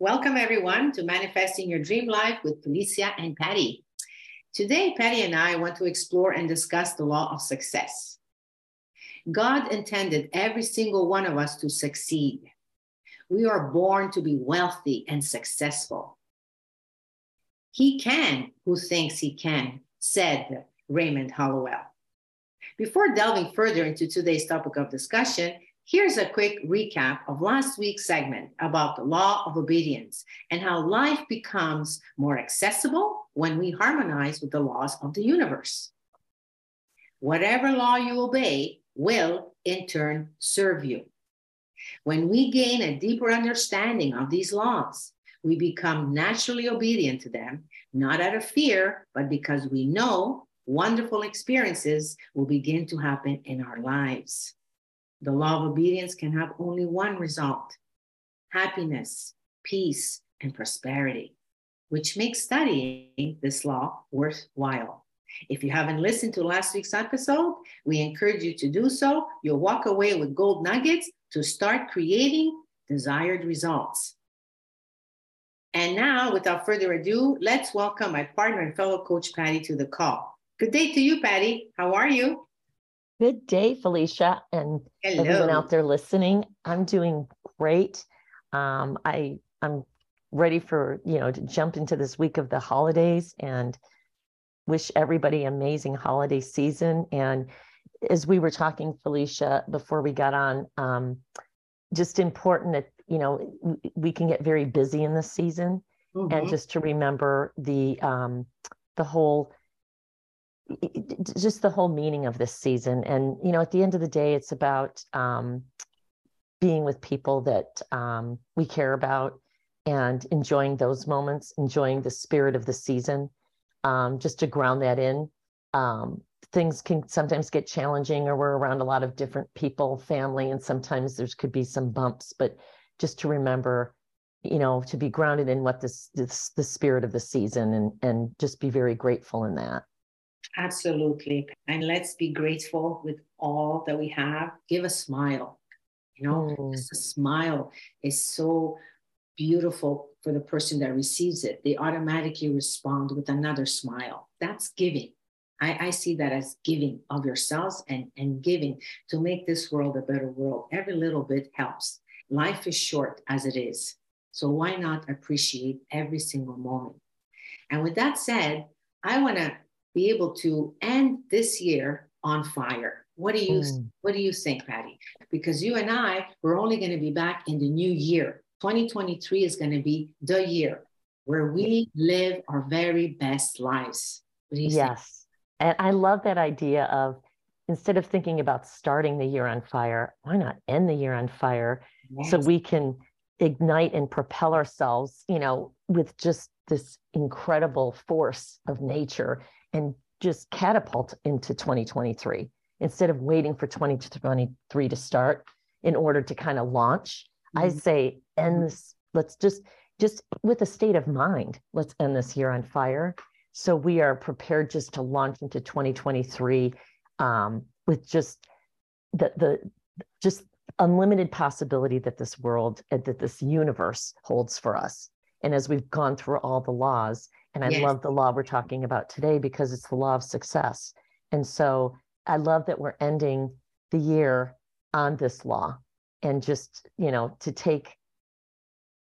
Welcome, everyone, to Manifesting Your Dream Life with Felicia and Patty. Today, Patty and I want to explore and discuss the law of success. God intended every single one of us to succeed. We are born to be wealthy and successful. He can who thinks he can, said Raymond Holliwell. Before delving further into today's topic of discussion, Here's a quick recap of last week's segment about the law of obedience and how life becomes more accessible when we harmonize with the laws of the universe. Whatever law you obey will, in turn, serve you. When we gain a deeper understanding of these laws, we become naturally obedient to them, not out of fear, but because we know wonderful experiences will begin to happen in our lives. The law of obedience can have only one result happiness, peace, and prosperity, which makes studying this law worthwhile. If you haven't listened to last week's episode, we encourage you to do so. You'll walk away with gold nuggets to start creating desired results. And now, without further ado, let's welcome my partner and fellow coach, Patty, to the call. Good day to you, Patty. How are you? Good day, Felicia, and Hello. everyone out there listening. I'm doing great. Um, I I'm ready for you know to jump into this week of the holidays and wish everybody amazing holiday season. And as we were talking, Felicia, before we got on, um, just important that you know we can get very busy in this season, mm-hmm. and just to remember the um, the whole just the whole meaning of this season. And, you know, at the end of the day, it's about um, being with people that um, we care about and enjoying those moments, enjoying the spirit of the season, um, just to ground that in. Um, things can sometimes get challenging, or we're around a lot of different people, family, and sometimes there's could be some bumps, but just to remember you know to be grounded in what this, this the spirit of the season and and just be very grateful in that Absolutely. And let's be grateful with all that we have. Give a smile. You know, mm. a smile is so beautiful for the person that receives it. They automatically respond with another smile. That's giving. I, I see that as giving of yourselves and, and giving to make this world a better world. Every little bit helps. Life is short as it is. So why not appreciate every single moment? And with that said, I want to be able to end this year on fire. What do you mm. what do you think, Patty? Because you and I we're only going to be back in the new year. 2023 is going to be the year where we live our very best lives. yes. Think? And I love that idea of instead of thinking about starting the year on fire, why not end the year on fire yes. so we can ignite and propel ourselves, you know, with just this incredible force of nature and just catapult into 2023 instead of waiting for 2023 to start in order to kind of launch. Mm-hmm. I say, end mm-hmm. this, let's just, just with a state of mind, let's end this year on fire. So we are prepared just to launch into 2023 um, with just the, the, just unlimited possibility that this world, that this universe holds for us. And as we've gone through all the laws, and I yes. love the law we're talking about today because it's the law of success. And so I love that we're ending the year on this law and just, you know, to take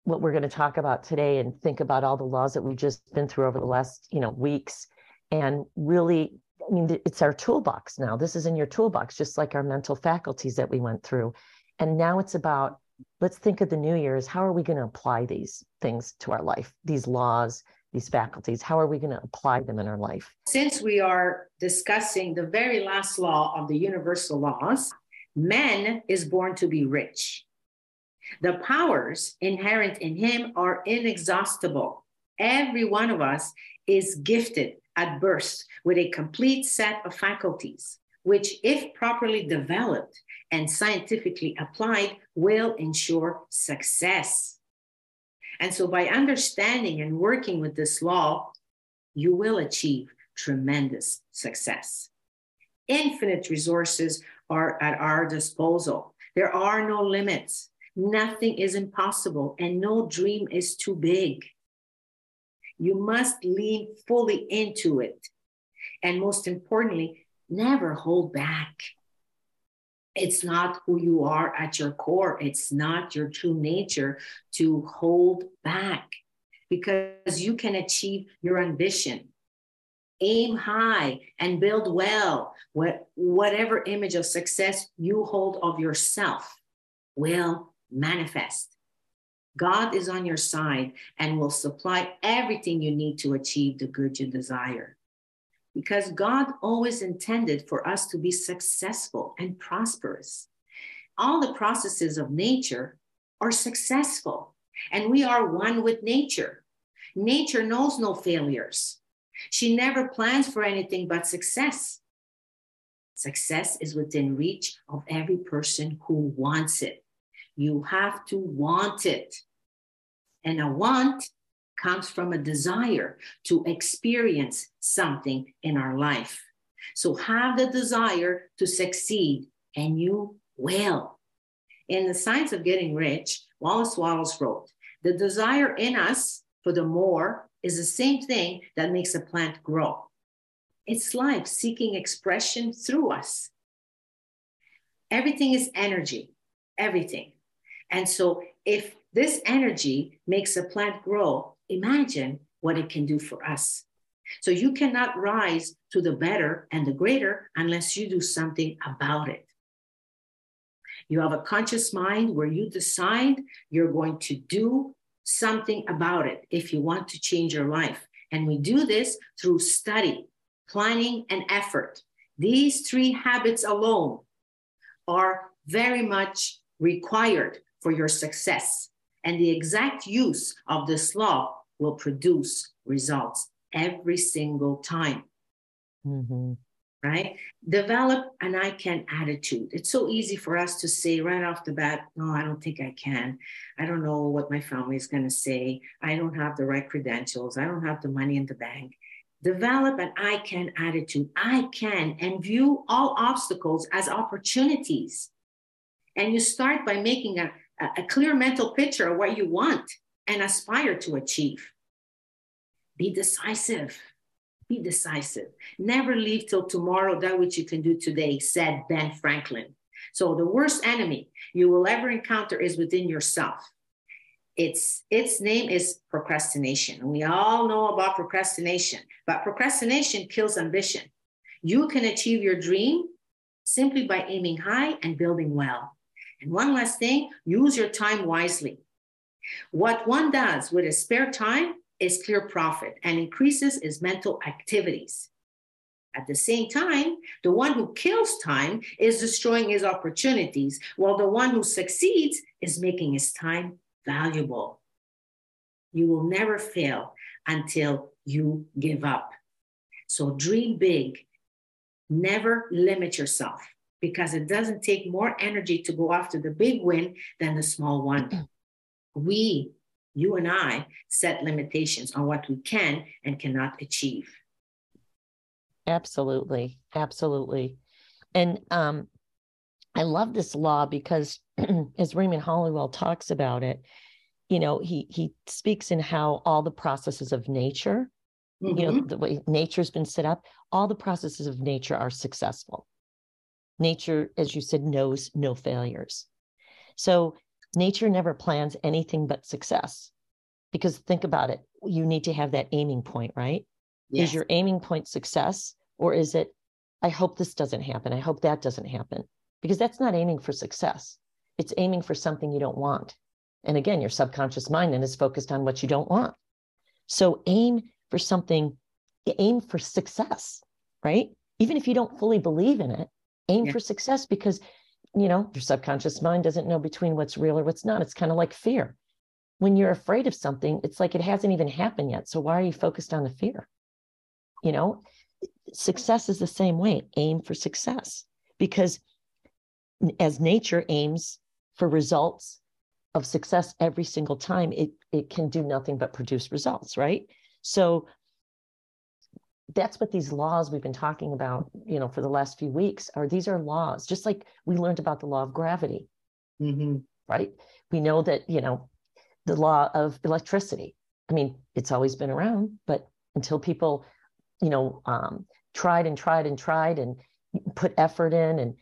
what we're going to talk about today and think about all the laws that we've just been through over the last, you know, weeks and really I mean, it's our toolbox now. This is in your toolbox, just like our mental faculties that we went through. And now it's about let's think of the new year as how are we going to apply these things to our life, these laws, these faculties? How are we going to apply them in our life? Since we are discussing the very last law of the universal laws, man is born to be rich. The powers inherent in him are inexhaustible. Every one of us is gifted at birth with a complete set of faculties, which, if properly developed and scientifically applied, will ensure success. And so, by understanding and working with this law, you will achieve tremendous success. Infinite resources are at our disposal. There are no limits. Nothing is impossible, and no dream is too big. You must lean fully into it. And most importantly, never hold back. It's not who you are at your core, it's not your true nature to hold back because you can achieve your ambition. Aim high and build well. What, whatever image of success you hold of yourself will manifest. God is on your side and will supply everything you need to achieve the good you desire. Because God always intended for us to be successful and prosperous. All the processes of nature are successful, and we are one with nature. Nature knows no failures. She never plans for anything but success. Success is within reach of every person who wants it. You have to want it. And a want comes from a desire to experience something in our life. So have the desire to succeed, and you will. In The Science of Getting Rich, Wallace Wattles wrote, The desire in us for the more is the same thing that makes a plant grow. It's life seeking expression through us. Everything is energy, everything. And so, if this energy makes a plant grow, imagine what it can do for us. So, you cannot rise to the better and the greater unless you do something about it. You have a conscious mind where you decide you're going to do something about it if you want to change your life. And we do this through study, planning, and effort. These three habits alone are very much required for your success. And the exact use of this law will produce results every single time. Mm-hmm right? Develop an I can attitude. It's so easy for us to say right off the bat, no, I don't think I can. I don't know what my family is going to say. I don't have the right credentials. I don't have the money in the bank. Develop an I can attitude. I can, and view all obstacles as opportunities. And you start by making a, a clear mental picture of what you want and aspire to achieve. Be decisive be decisive. Never leave till tomorrow that which you can do today, said Ben Franklin. So the worst enemy you will ever encounter is within yourself. Its its name is procrastination. We all know about procrastination, but procrastination kills ambition. You can achieve your dream simply by aiming high and building well. And one last thing, use your time wisely. What one does with his spare time is clear profit and increases his mental activities. At the same time, the one who kills time is destroying his opportunities, while the one who succeeds is making his time valuable. You will never fail until you give up. So dream big. Never limit yourself because it doesn't take more energy to go after the big win than the small one. We you and I set limitations on what we can and cannot achieve. Absolutely. Absolutely. And um, I love this law because as Raymond Holliwell talks about it, you know, he he speaks in how all the processes of nature, mm-hmm. you know, mm-hmm. the way nature's been set up, all the processes of nature are successful. Nature, as you said, knows no failures. So nature never plans anything but success. Because think about it, you need to have that aiming point, right? Yes. Is your aiming point success or is it, I hope this doesn't happen? I hope that doesn't happen? Because that's not aiming for success. It's aiming for something you don't want. And again, your subconscious mind then is focused on what you don't want. So aim for something, aim for success, right? Even if you don't fully believe in it, aim yeah. for success because you know, your subconscious mind doesn't know between what's real or what's not. It's kind of like fear. When you're afraid of something, it's like it hasn't even happened yet. So why are you focused on the fear? You know, success is the same way. Aim for success because as nature aims for results of success every single time, it, it can do nothing but produce results, right? So that's what these laws we've been talking about you know for the last few weeks are these are laws just like we learned about the law of gravity mm-hmm. right we know that, you know, the law of electricity. I mean, it's always been around, but until people, you know, um, tried and tried and tried and put effort in and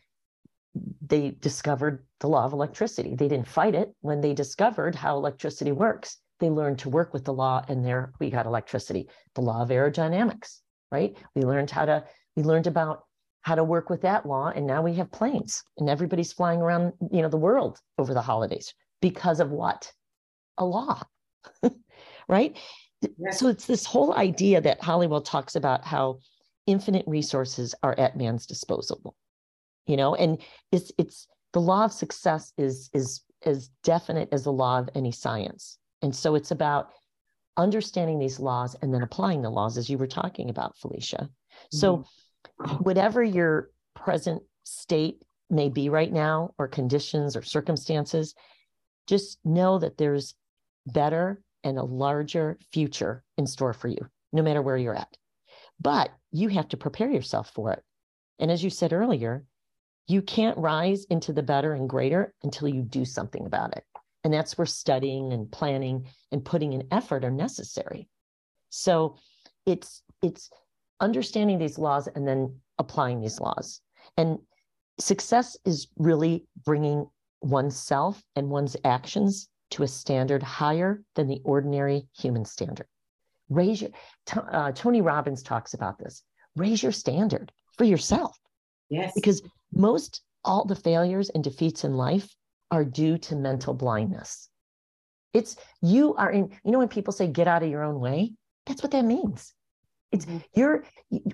they discovered the law of electricity. They didn't fight it when they discovered how electricity works. They learned to work with the law and there we got electricity. The law of aerodynamics, right? We learned how to, we learned about how to work with that law and now we have planes and everybody's flying around, you know, the world over the holidays because of what? A law. right? Yes. So it's this whole idea that Holliwell talks about how infinite resources are at man's disposal you know and it's it's the law of success is is as definite as the law of any science and so it's about understanding these laws and then applying the laws as you were talking about felicia mm-hmm. so whatever your present state may be right now or conditions or circumstances just know that there's better and a larger future in store for you no matter where you're at but you have to prepare yourself for it and as you said earlier you can't rise into the better and greater until you do something about it. And that's where studying and planning and putting in effort are necessary. So it's it's understanding these laws and then applying these laws. And success is really bringing oneself and one's actions to a standard higher than the ordinary human standard. Raise your, uh, Tony Robbins talks about this. Raise your standard for yourself. Yes. Because most all the failures and defeats in life are due to mental blindness. It's you are in, you know, when people say get out of your own way, that's what that means. It's mm-hmm. you're,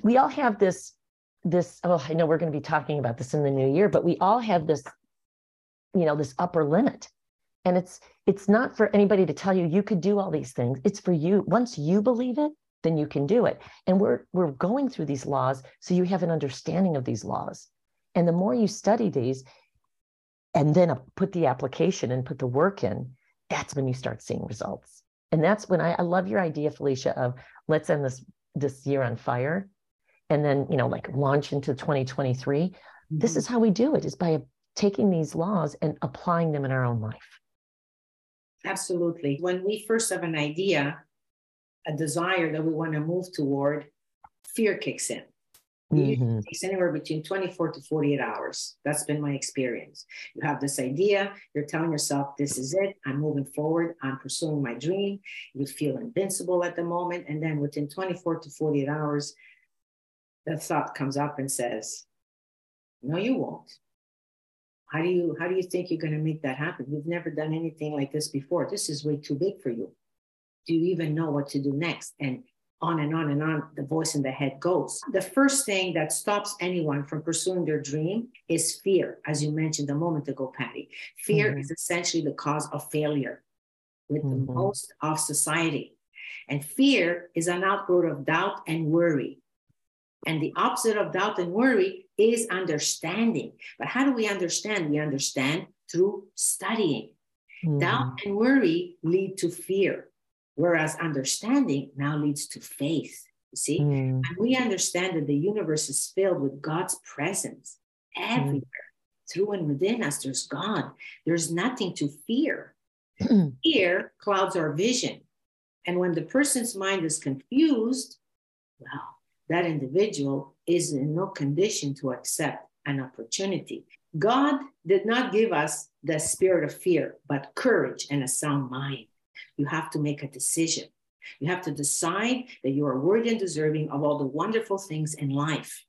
we all have this, this, oh, I know we're going to be talking about this in the new year, but we all have this, you know, this upper limit. And it's, it's not for anybody to tell you you could do all these things. It's for you. Once you believe it, then you can do it. And we're, we're going through these laws so you have an understanding of these laws. And the more you study these and then put the application and put the work in, that's when you start seeing results. And that's when I, I love your idea, Felicia, of let's end this this year on fire and then, you know, like launch into 2023. Mm-hmm. This is how we do it is by taking these laws and applying them in our own life. Absolutely. When we first have an idea, a desire that we want to move toward, fear kicks in. Mm-hmm. It takes anywhere between 24 to 48 hours. That's been my experience. You have this idea, you're telling yourself, this is it, I'm moving forward, I'm pursuing my dream. You feel invincible at the moment. And then within 24 to 48 hours, the thought comes up and says, No, you won't. How do you how do you think you're going to make that happen? You've never done anything like this before. This is way too big for you. Do you even know what to do next? And on and on and on the voice in the head goes. The first thing that stops anyone from pursuing their dream is fear, as you mentioned a moment ago, Patty. Fear mm-hmm. is essentially the cause of failure with mm-hmm. the most of society. And fear is an outgrowth of doubt and worry. And the opposite of doubt and worry is understanding. But how do we understand? We understand through studying. Mm-hmm. Doubt and worry lead to fear. Whereas understanding now leads to faith. You see, mm. and we understand that the universe is filled with God's presence everywhere. Mm. Through and within us, there's God. There's nothing to fear. Fear clouds our vision. And when the person's mind is confused, well, that individual is in no condition to accept an opportunity. God did not give us the spirit of fear, but courage and a sound mind you have to make a decision. You have to decide that you are worthy and deserving of all the wonderful things in life.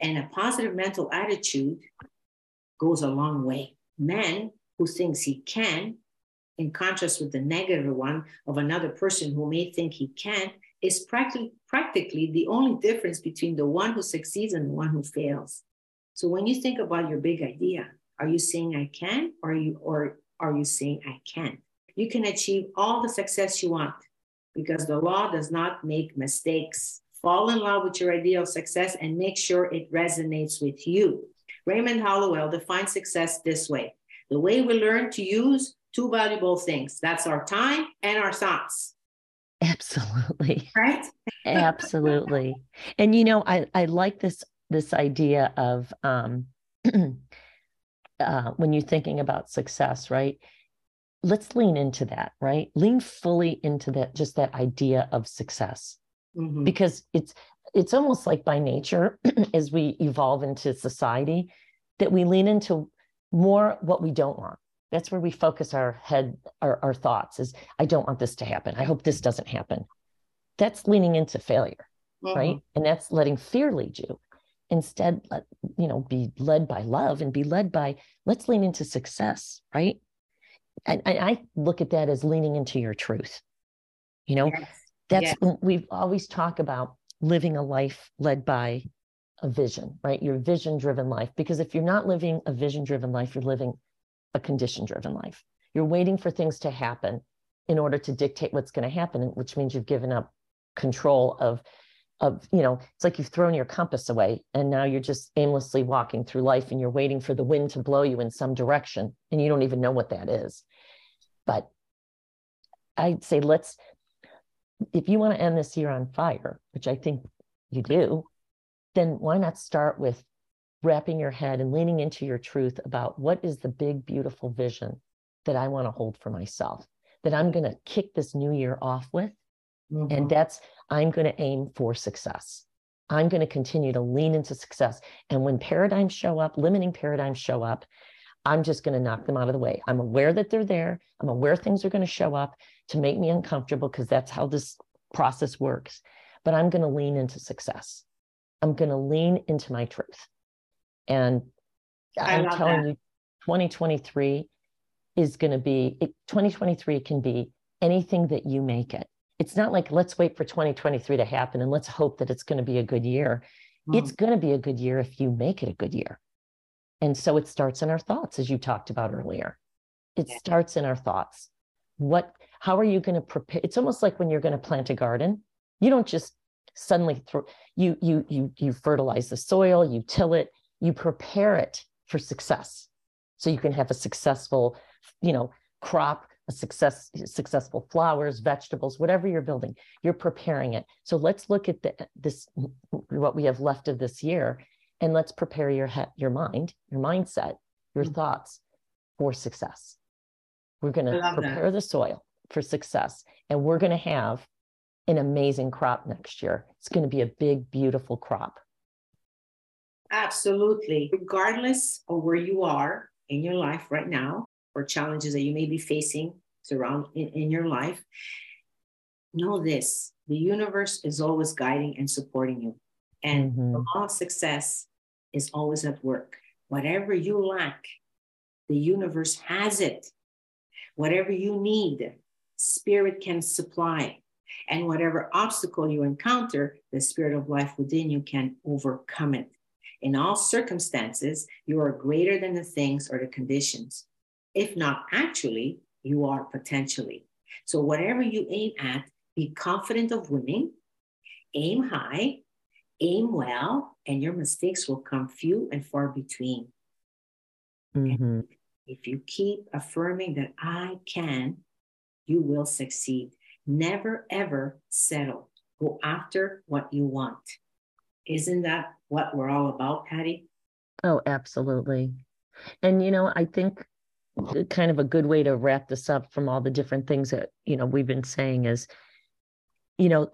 And a positive mental attitude goes a long way. Man who thinks he can, in contrast with the negative one of another person who may think he can't, is practically, practically the only difference between the one who succeeds and the one who fails. So when you think about your big idea, are you saying I can or are you or are you saying I can't? You can achieve all the success you want because the law does not make mistakes. Fall in love with your idea of success and make sure it resonates with you. Raymond Holliwell defines success this way the way we learn to use two valuable things that's our time and our thoughts. Absolutely. Right? Absolutely. And you know, I, I like this this idea of um, uh, when you're thinking about success, right? Let's lean into that, right? Lean fully into that, just that idea of success. Mm-hmm. Because it's it's almost like by nature, as we evolve into society, that we lean into more what we don't want. That's where we focus our head, our, our thoughts is, I don't want this to happen. I hope this doesn't happen. That's leaning into failure, mm-hmm. right? And that's letting fear lead you. Instead, let, you know, be led by love and be led by, let's lean into success, right? And, and I look at that as leaning into your truth. You know, yes. that's yes. we've always talk about living a life led by a vision, right? Your vision driven life. Because if you're not living a vision driven life, you're living a condition driven life. You're waiting for things to happen in order to dictate what's going to happen, which means you've given up control of of you know it's like you've thrown your compass away and now you're just aimlessly walking through life and you're waiting for the wind to blow you in some direction and you don't even know what that is but i'd say let's if you want to end this year on fire which i think you do then why not start with wrapping your head and leaning into your truth about what is the big, beautiful vision that I want to hold for myself, that I'm going to kick this new year off with. Mm-hmm. And that's, I'm going to aim for success. I'm going to continue to lean into success. And when paradigms show up, limiting paradigms show up, I'm just going to knock them out of the way. I'm aware that they're there. I'm aware things are going to show up to make me uncomfortable because that's how this process works. But I'm going to lean into success. I'm going to lean into my truth. And I'm telling that. you, 2023 is going to be, it, 2023 can be anything that you make it. It's not like let's wait for 2023 to happen and let's hope that it's going to be a good year. Mm. It's going to be a good year if you make it a good year. And so it starts in our thoughts, as you talked about earlier. It yeah. starts in our thoughts. What, how are you going to prepare? It's almost like when you're going to plant a garden, you don't just suddenly throw, you, you, you, you fertilize the soil, you till it, you prepare it for success so you can have a successful you know crop a success successful flowers vegetables whatever you're building you're preparing it so let's look at the, this what we have left of this year and let's prepare your head your mind your mindset your mm-hmm. thoughts for success we're going to prepare that. the soil for success and we're going to have an amazing crop next year it's going to be a big beautiful crop Absolutely. Regardless of where you are in your life right now, or challenges that you may be facing around in, in your life, know this the universe is always guiding and supporting you. And mm-hmm. the law of success is always at work. Whatever you lack, the universe has it. Whatever you need, spirit can supply. And whatever obstacle you encounter, the spirit of life within you can overcome it. In all circumstances, you are greater than the things or the conditions. If not actually, you are potentially. So, whatever you aim at, be confident of winning, aim high, aim well, and your mistakes will come few and far between. Mm-hmm. If you keep affirming that I can, you will succeed. Never, ever settle. Go after what you want. Isn't that what we're all about, Patty? Oh, absolutely. And, you know, I think kind of a good way to wrap this up from all the different things that, you know, we've been saying is, you know,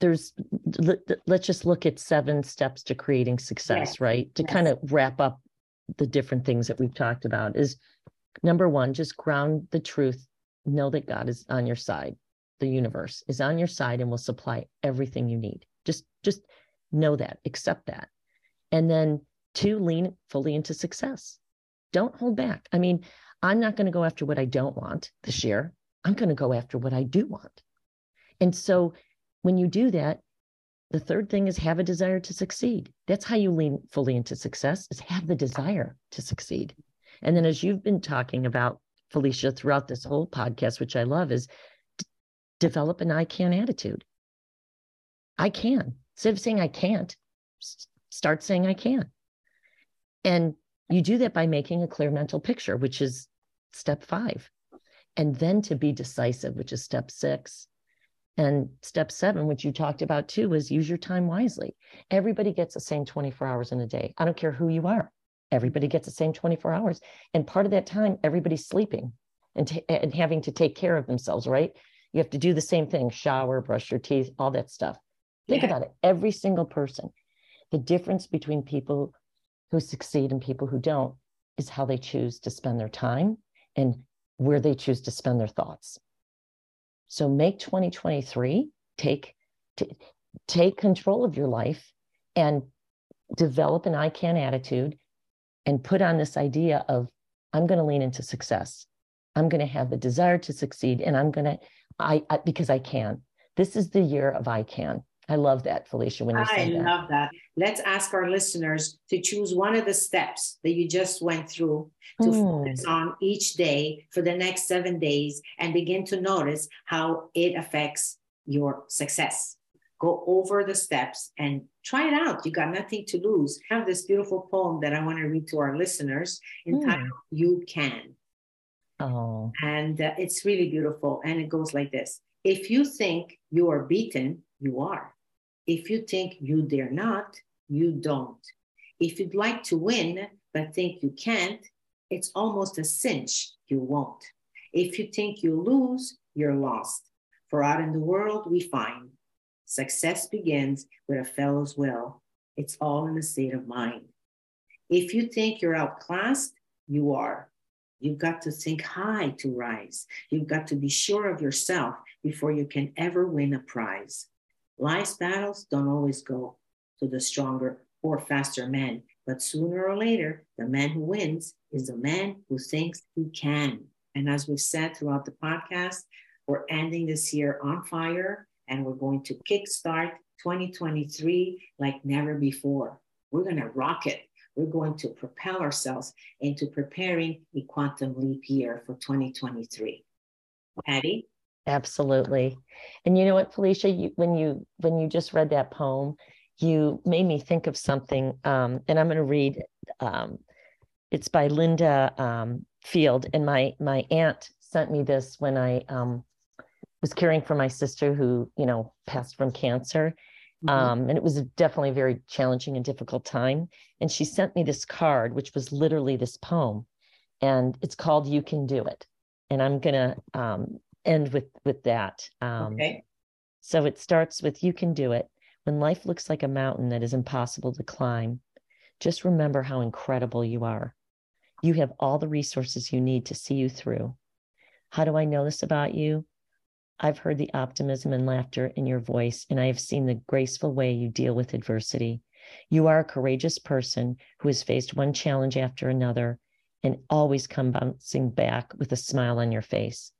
there's, let, us just look at seven steps to creating success, right? To yes. kind of wrap up the different things that we've talked about is number one, just ground the truth. Know that God is on your side. The universe is on your side and will supply everything you need. Just, just know that, accept that. And then two, lean fully into success. Don't hold back. I mean, I'm not going to go after what I don't want this year. I'm going to go after what I do want. And so when you do that, the third thing is have a desire to succeed. That's how you lean fully into success is have the desire to succeed. And then as you've been talking about Felicia throughout this whole podcast, which I love, is d- develop an I can attitude. I can. Instead of saying I can't, start saying I can. And you do that by making a clear mental picture, which is step five. And then to be decisive, which is step six. And step seven, which you talked about too, is use your time wisely. Everybody gets the same 24 hours in a day. I don't care who you are. Everybody gets the same 24 hours. And part of that time, everybody's sleeping. and, t- and having to take care of themselves, right? You have to do the same thing shower, brush your teeth, all that stuff. Think yeah. about it. Every single person, the difference between people who succeed and people who don't is how they choose to spend their time and where they choose to spend their thoughts. So make 2023 take t- take control of your life and develop an I can attitude and put on this idea of I'm going to lean into success. I'm going to have the desire to succeed and I'm going to I, I because I can. This is the year of I can. I love that, Felicia, when you I said that. love that. Let's ask our listeners to choose one of the steps that you just went through to mm. focus on each day for the next seven days and begin to notice how it affects your success. Go over the steps and try it out. You got nothing to lose. I have this beautiful poem that I want to read to our listeners entitled mm. You Can. Oh. And uh, it's really beautiful. And it goes like this If you think you are beaten, you are. If you think you dare not, you don't. If you'd like to win, but think you can't, it's almost a cinch you won't. If you think you lose, you're lost. For out in the world we find success begins with a fellow's will. It's all in the state of mind. If you think you're outclassed, you are. You've got to think high to rise. You've got to be sure of yourself before you can ever win a prize. Life's battles don't always go to the stronger or faster man, but sooner or later, the man who wins is the man who thinks he can. And as we've said throughout the podcast, we're ending this year on fire and we're going to kickstart 2023 like never before. We're going to rock it. We're going to propel ourselves into preparing a quantum leap year for 2023. Patty? Absolutely. And you know what, Felicia, you, when you when you just read that poem, you made me think of something. Um, and I'm going to read. Um, it's by Linda um, Field, and my my aunt sent me this when I um, was caring for my sister who you know passed from cancer. Mm-hmm. Um, and it was definitely a very challenging and difficult time. And she sent me this card, which was literally this poem, and it's called "You Can Do It." And I'm gonna um, end with with that. Um, okay. So it starts with you can do it. When life looks like a mountain that is impossible to climb, just remember how incredible you are. You have all the resources you need to see you through. How do I know this about you? I've heard the optimism and laughter in your voice, and I have seen the graceful way you deal with adversity. You are a courageous person who has faced one challenge after another and always come bouncing back with a smile on your face.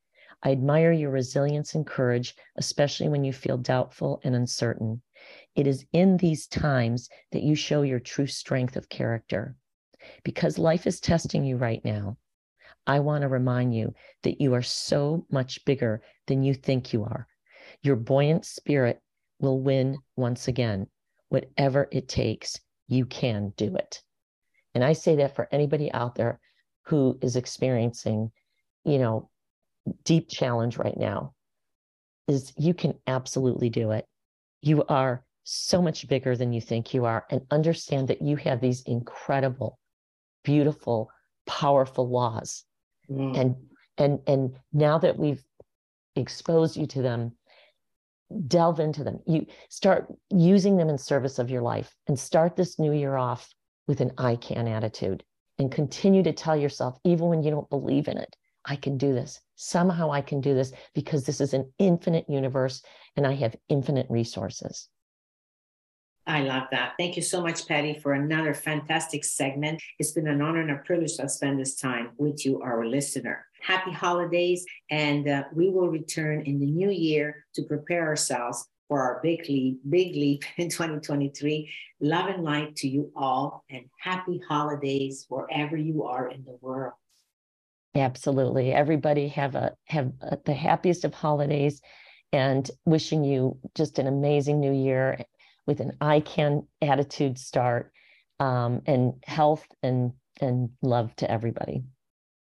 I admire your resilience and courage, especially when you feel doubtful and uncertain. It is in these times that you show your true strength of character. Because life is testing you right now, I want to remind you that you are so much bigger than you think you are. Your buoyant spirit will win once again. Whatever it takes, you can do it. And I say that for anybody out there who is experiencing, you know, deep challenge right now is you can absolutely do it. You are so much bigger than you think you are and understand that you have these incredible, beautiful, powerful laws. Mm. And and and now that we've exposed you to them, delve into them. You start using them in service of your life and start this new year off with an I can attitude and continue to tell yourself, even when you don't believe in it, I can do this. Somehow I can do this because this is an infinite universe and I have infinite resources. I love that. Thank you so much, Patty, for another fantastic segment. It's been an honor and a privilege to spend this time with you, our listener. Happy holidays, and uh, we will return in the new year to prepare ourselves for our big leap, big leap in 2023. Love and light to you all, and happy holidays wherever you are in the world. Absolutely. Everybody have a have a, the happiest of holidays and wishing you just an amazing new year with an I can attitude start um, and health and and love to everybody.